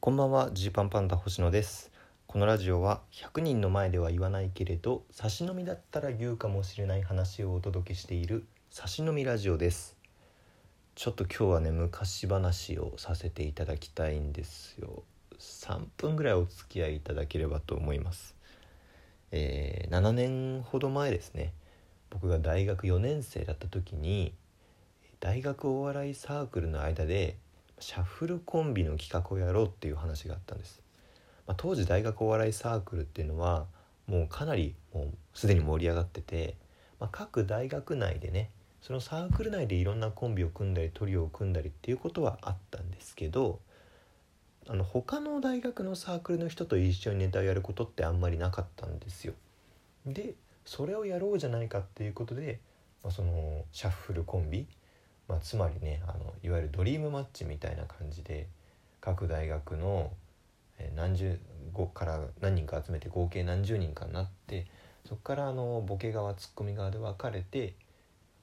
こんばんはジーパンパンダ星野です。このラジオは100人の前では言わないけれど差し飲みだったら言うかもしれない話をお届けしている差し飲みラジオです。ちょっと今日はね昔話をさせていただきたいんですよ。3分ぐらいお付き合いいただければと思います。えー、7年ほど前ですね。僕が大学4年生だった時に大学お笑いサークルの間でシャッフルコンビの企画をやろうっていう話があったんです、まあ、当時大学お笑いサークルっていうのはもうかなりもうすでに盛り上がってて、まあ、各大学内でねそのサークル内でいろんなコンビを組んだりトリオを組んだりっていうことはあったんですけどあの他の大学のサークルの人と一緒にネタをやることってあんまりなかったんですよ。でそれをやろうじゃないかっていうことで、まあ、そのシャッフルコンビまあ、つまりねあのいわゆるドリームマッチみたいな感じで各大学の何十から何人か集めて合計何十人かになってそこからあのボケ側ツッコミ側で分かれて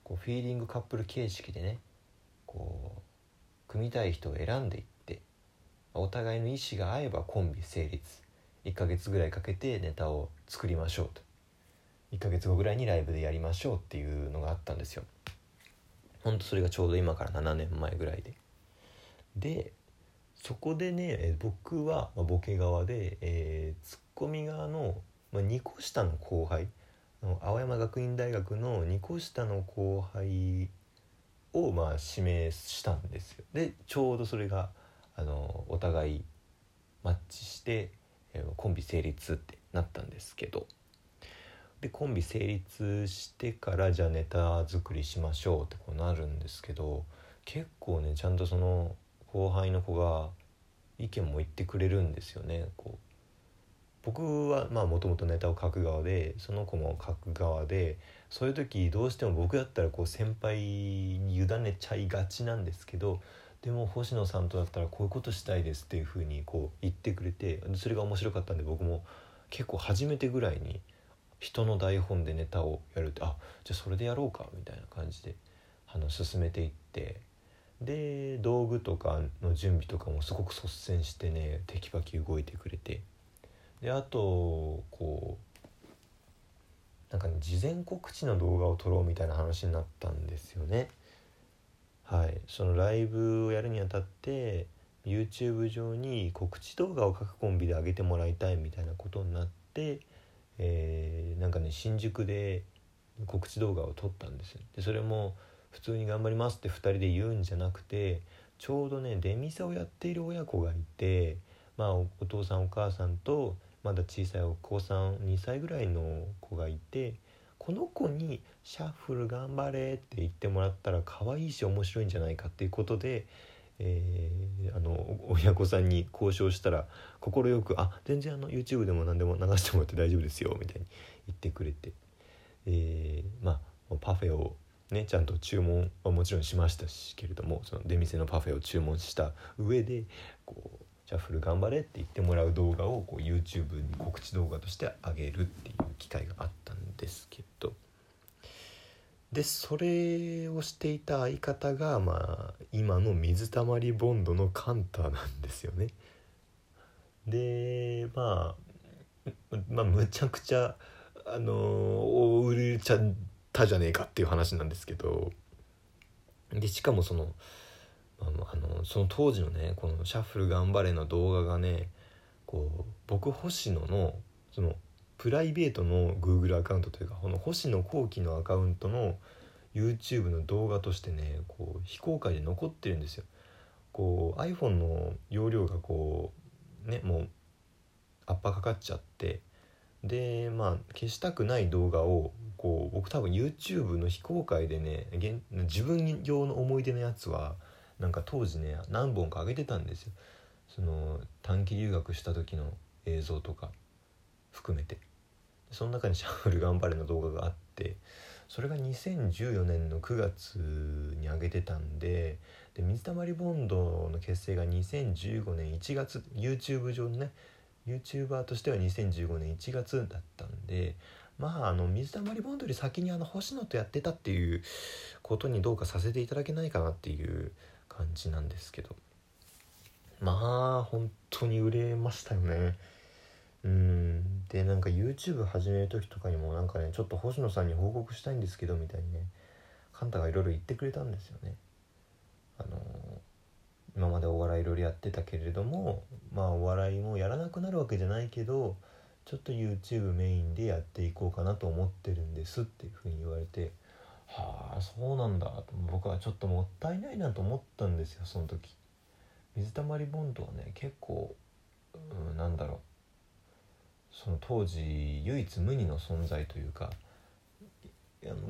こうフィーリングカップル形式でねこう組みたい人を選んでいってお互いの意思が合えばコンビ成立1ヶ月ぐらいかけてネタを作りましょうと1ヶ月後ぐらいにライブでやりましょうっていうのがあったんですよ。ほんとそれがちょうど今から7年前ぐらいで。でそこでね僕はボケ側で、えー、ツッコミ側の、まあ、2個下の後輩青山学院大学の2個下の後輩をまあ指名したんですよ。でちょうどそれがあのお互いマッチして、えー、コンビ成立ってなったんですけど。でコンビ成立してからじゃあネタ作りしましょうってこうなるんですけど結構ねちゃんとその後輩の子が意見も言ってくれるんですよね。こう僕はまあもともとネタを書く側でその子も書く側でそういう時どうしても僕だったらこう先輩に委ねちゃいがちなんですけどでも星野さんとだったらこういうことしたいですっていうふうにこう言ってくれてそれが面白かったんで僕も結構初めてぐらいに人の台本でネタをやるってあじゃあそれでやろうかみたいな感じであの進めていってで道具とかの準備とかもすごく率先してねテキパキ動いてくれてであとこうなんかね事前告知の動画を撮ろうみたいな話になったんですよね。はい、そのライブをやるにあたって YouTube 上に告知動画を各コンビで上げてもらいたいみたいなことになってえー、なんかね新宿で告知動画を撮ったんですよ。でそれも普通に頑張りますって2人で言うんじゃなくてちょうどね出店をやっている親子がいてまあお父さんお母さんとまだ小さいお子さん2歳ぐらいの子がいてこの子に「シャッフル頑張れ」って言ってもらったら可愛いし面白いんじゃないかっていうことでえー、あの親御さんに交渉したら快く「あ全然あの YouTube でも何でも流してもらって大丈夫ですよ」みたいに言ってくれて、えー、まあパフェをねちゃんと注文はもちろんしましたしけれどもその出店のパフェを注文した上でこう「シャッフル頑張れ」って言ってもらう動画をこう YouTube に告知動画として上げるっていう機会があったんですけど。でそれをしていた相方がまあ今の水たまりボンドのカンタなんですよね。でまあまあむちゃくちゃあの売れちゃったじゃねえかっていう話なんですけどでしかもそのあのその当時のねこの「シャッフル頑張れ」の動画がねこう僕星野のそのプライベートの Google アカウントというかこの星野幸喜のアカウントの YouTube の動画としてねこう非公開で残ってるんですよ。こう iPhone の容量がこうねもうアッパーかかっちゃってでまあ消したくない動画をこう僕多分 YouTube の非公開でね自分用の思い出のやつはなんか当時ね何本か上げてたんですよ。その短期留学した時の映像とか含めてその中に「シャッフル頑張れ」の動画があってそれが2014年の9月に上げてたんでで水溜りボンドの結成が2015年1月 YouTube 上のね YouTuber としては2015年1月だったんでまああの水溜りボンドより先にあの星野とやってたっていうことにどうかさせていただけないかなっていう感じなんですけど。まあ本当に売れましたよね。うん。でなんか YouTube 始める時とかにもなんかねちょっと星野さんに報告したいんですけどみたいにねカンタがいろいろ言ってくれたんですよね。あの今までお笑いいろいろやってたけれどもまあお笑いもやらなくなるわけじゃないけどちょっと YouTube メインでやっていこうかなと思ってるんですっていうふうに言われてはあそうなんだと。僕はちょっともったいないなと思ったんですよその時。水溜りボンドはね結構、うん、なんだろう。その当時唯一無二の存在というか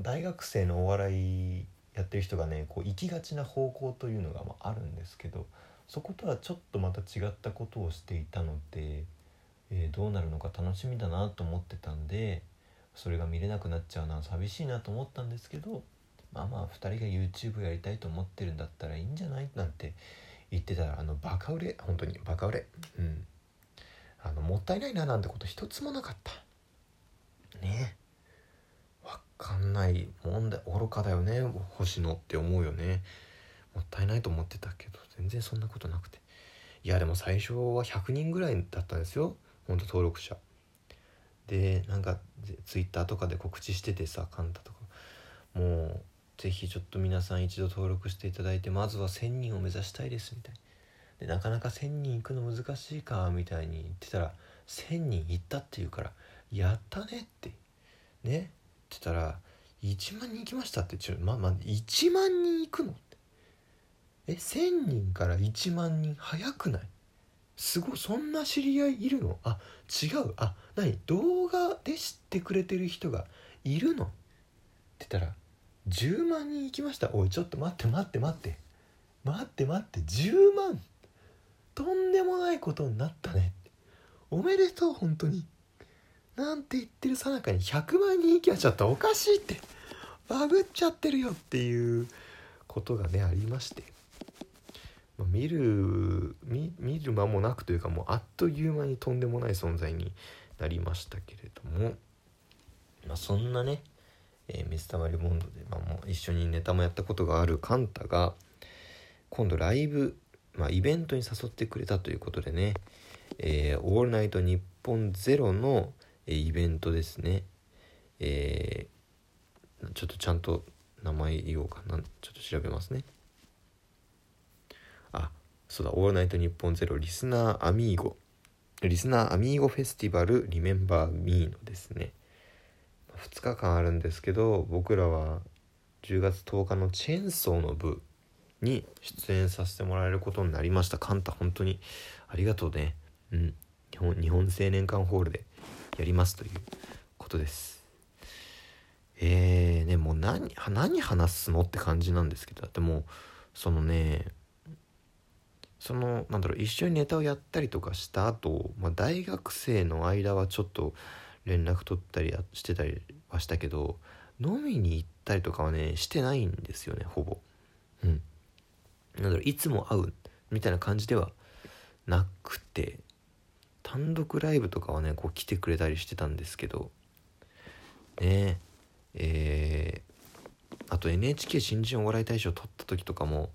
大学生のお笑いやってる人がねこう行きがちな方向というのがまあるんですけどそことはちょっとまた違ったことをしていたので、えー、どうなるのか楽しみだなと思ってたんでそれが見れなくなっちゃうのは寂しいなと思ったんですけどまあまあ2人が YouTube やりたいと思ってるんだったらいいんじゃない？なんて言ってたらあのバカ売れ本当にバカ売れ。うん。あのもったいないななんてこと一つもなかった。ね。わかんない問題愚かだよね。星野って思うよね。もったいないと思ってたけど。全然そんなことなくて。いやでも最初は100人ぐらいだったんですよ。ほんと登録者。でなんかツイッターとかで告知しててさカンタとか。もう是非ちょっと皆さん一度登録していただいてまずは1,000人を目指したいですみたいな。でなかなか1,000人行くの難しいかみたいに言ってたら1,000人行ったって言うから「やったね」ってねって言ったら「1万人行きました」ってちょまあまあ1万人行くのって。え1,000人から1万人早くない？すごいそんな知り合いいるの？あ違う。あ何？動画で知ってくれてる人がいるの？って言ったら「10万人行きました」おいちょっと待って待って待って。待って待って。10万とんでもないことになったねおめでとう本当に。なんて言ってるさなかに100万人行きはちょっとおかしいって。バグっちゃってるよっていうことがねありまして。見る見る間もなくというかもうあっという間にとんでもない存在になりましたけれども、まあ、そんなね、えー、水溜りボンドで、まあ、もう一緒にネタもやったことがあるカンタが今度ライブ、まあ、イベントに誘ってくれたということでね「えー、オールナイトニッポンゼロの、えー、イベントですね、えー、ちょっとちゃんと名前言おうかな。ちょっと調べますね。あそうだ「オールナイトニッポンゼロリスナーアミーゴ」リスナーアミーゴフェスティバルリメンバーミーのですね。2日間あるんですけど僕らは10月10日のチェーンソーの部に出演させてもらえることになりました。カンタ本当にありがとうね。うん。日本日本青年館ホールでやりますということです。えーねもう何何話すのって感じなんですけどだってもうそのねそのなんだろう一緒にネタをやったりとかした後、まあ大学生の間はちょっと連絡取ったりしてたりはしたけど飲みに行ったりとかはねしてないんですよねほぼ。うん。なんだろういつも会うみたいな感じではなくて単独ライブとかはねこう来てくれたりしてたんですけどねえー、あと NHK 新人お笑い大賞取った時とかも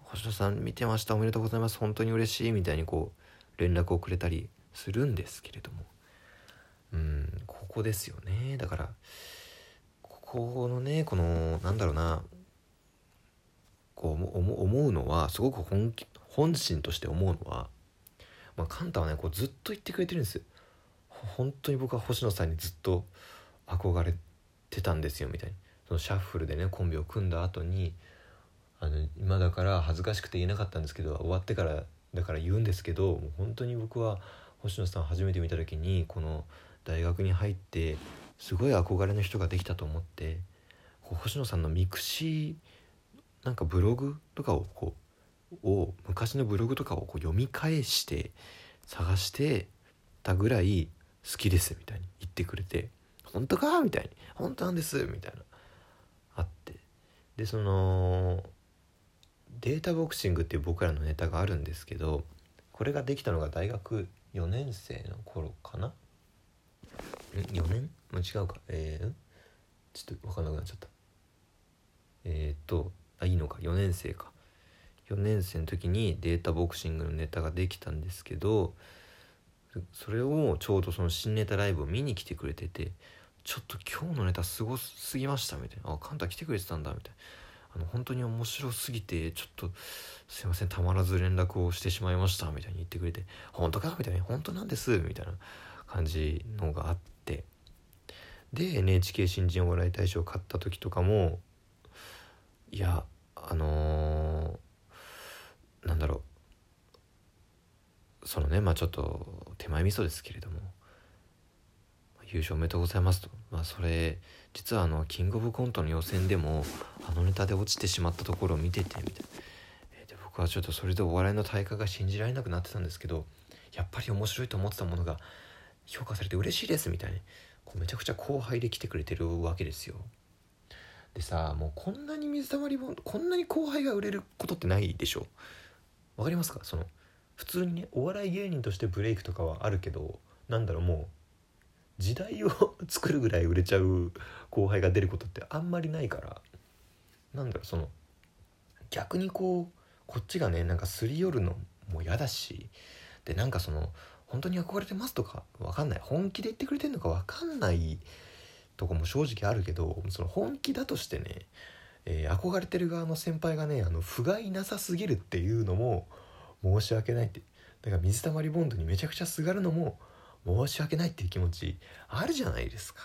星野さん見てましたおめでとうございます本当に嬉しいみたいにこう連絡をくれたりするんですけれども。うんここですよね。だからここのねこのなんだろうなこう思うのはすごく本本心として思うのは、まあ、カンタはねこうずっと言ってくれてるんです本当に僕は星野さんにずっと憧れてたんですよみたいにそのシャッフルでねコンビを組んだ後にあの今だから恥ずかしくて言えなかったんですけど終わってからだから言うんですけどもう本当に僕は星野さん初めて見た時にこの大学に入ってすごい憧れの人ができたと思って星野さんの mixi なんかブログとかをこうを昔のブログとかをこう読み返して探してたぐらい好きですみたいに言ってくれて「本当か?」みたいに「本当なんです」みたいなあって。でそのデータボクシングっていう僕らのネタがあるんですけどこれができたのが大学4年生の頃かな？4年？も違うか。えー、ちょっと分かんなくなっちゃった。えー、っとあいいのか。4年生か。4年生の時にデータボクシングのネタができたんですけどそれをちょうどその新ネタライブを見に来てくれてて「ちょっと今日のネタすごすぎました」みたいな「あカンタ来てくれてたんだ」みたいな「あの本当に面白すぎてちょっとすいませんたまらず連絡をしてしまいました」みたいに言ってくれて「本当か?」みたいな「本当なんです」みたいな感じのがあって。で NHK 新人お笑い大賞を買った時とかもいやあのー、なんだろう。そのねまあちょっと手前味噌ですけれども。優勝おめでとうございますと。まあそれ実はあのキングオブコントの予選でもあのネタで落ちてしまったところを見ててみたいな。で僕はちょっとそれでお笑いの大会が信じられなくなってたんですけどやっぱり面白いと思ってたものが評価されて嬉しいですみたいにこうめちゃくちゃ後輩で来てくれてるわけですよ。でさもうこんなに水溜りボンドこんなに後輩が売れることってないでしょ？わかりますか？その普通にねお笑い芸人としてブレイクとかはあるけどなんだろうもう時代を 作るぐらい売れちゃう後輩が出ることってあんまりないから。なんだろうその逆にこうこっちがねなんかすり寄るのも嫌だしでなんかその本当に憧れてますとか分かんない。本気で言ってくれてるのか分かんないとこも正直あるけどその本気だとしてね、えー、憧れてる側の先輩がねあの不甲斐なさすぎるっていうのも申し訳ないって。だから水溜りボンドにめちゃくちゃすがるのも申し訳ないっていう気持ちあるじゃないですか。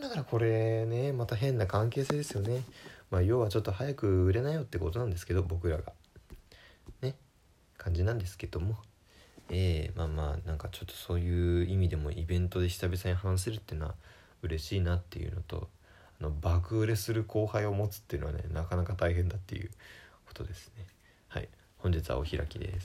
だからこれねまた変な関係性ですよね。まあ要はちょっと早く売れなよってことなんですけど僕らが。ね。感じなんですけども。えー、まあまあなんかちょっとそういう意味でもイベントで久々に話せるっていうのは嬉しいなっていうのとあの爆売れする後輩を持つっていうのはねなかなか大変だっていうことですね。はい。本日はお開きです。